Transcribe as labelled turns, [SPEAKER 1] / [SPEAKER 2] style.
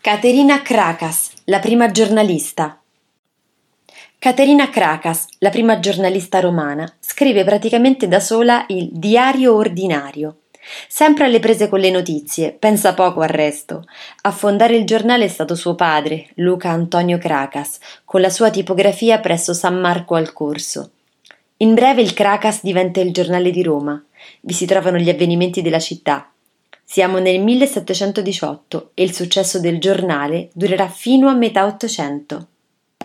[SPEAKER 1] Caterina Cracas, la prima giornalista. Caterina Cracas, la prima giornalista romana, scrive praticamente da sola il Diario ordinario. Sempre alle prese con le notizie, pensa poco al resto. A fondare il giornale è stato suo padre, Luca Antonio Cracas, con la sua tipografia presso San Marco al Corso. In breve il Cracas diventa il giornale di Roma. Vi si trovano gli avvenimenti della città, siamo nel 1718 e il successo del giornale durerà fino a metà Ottocento.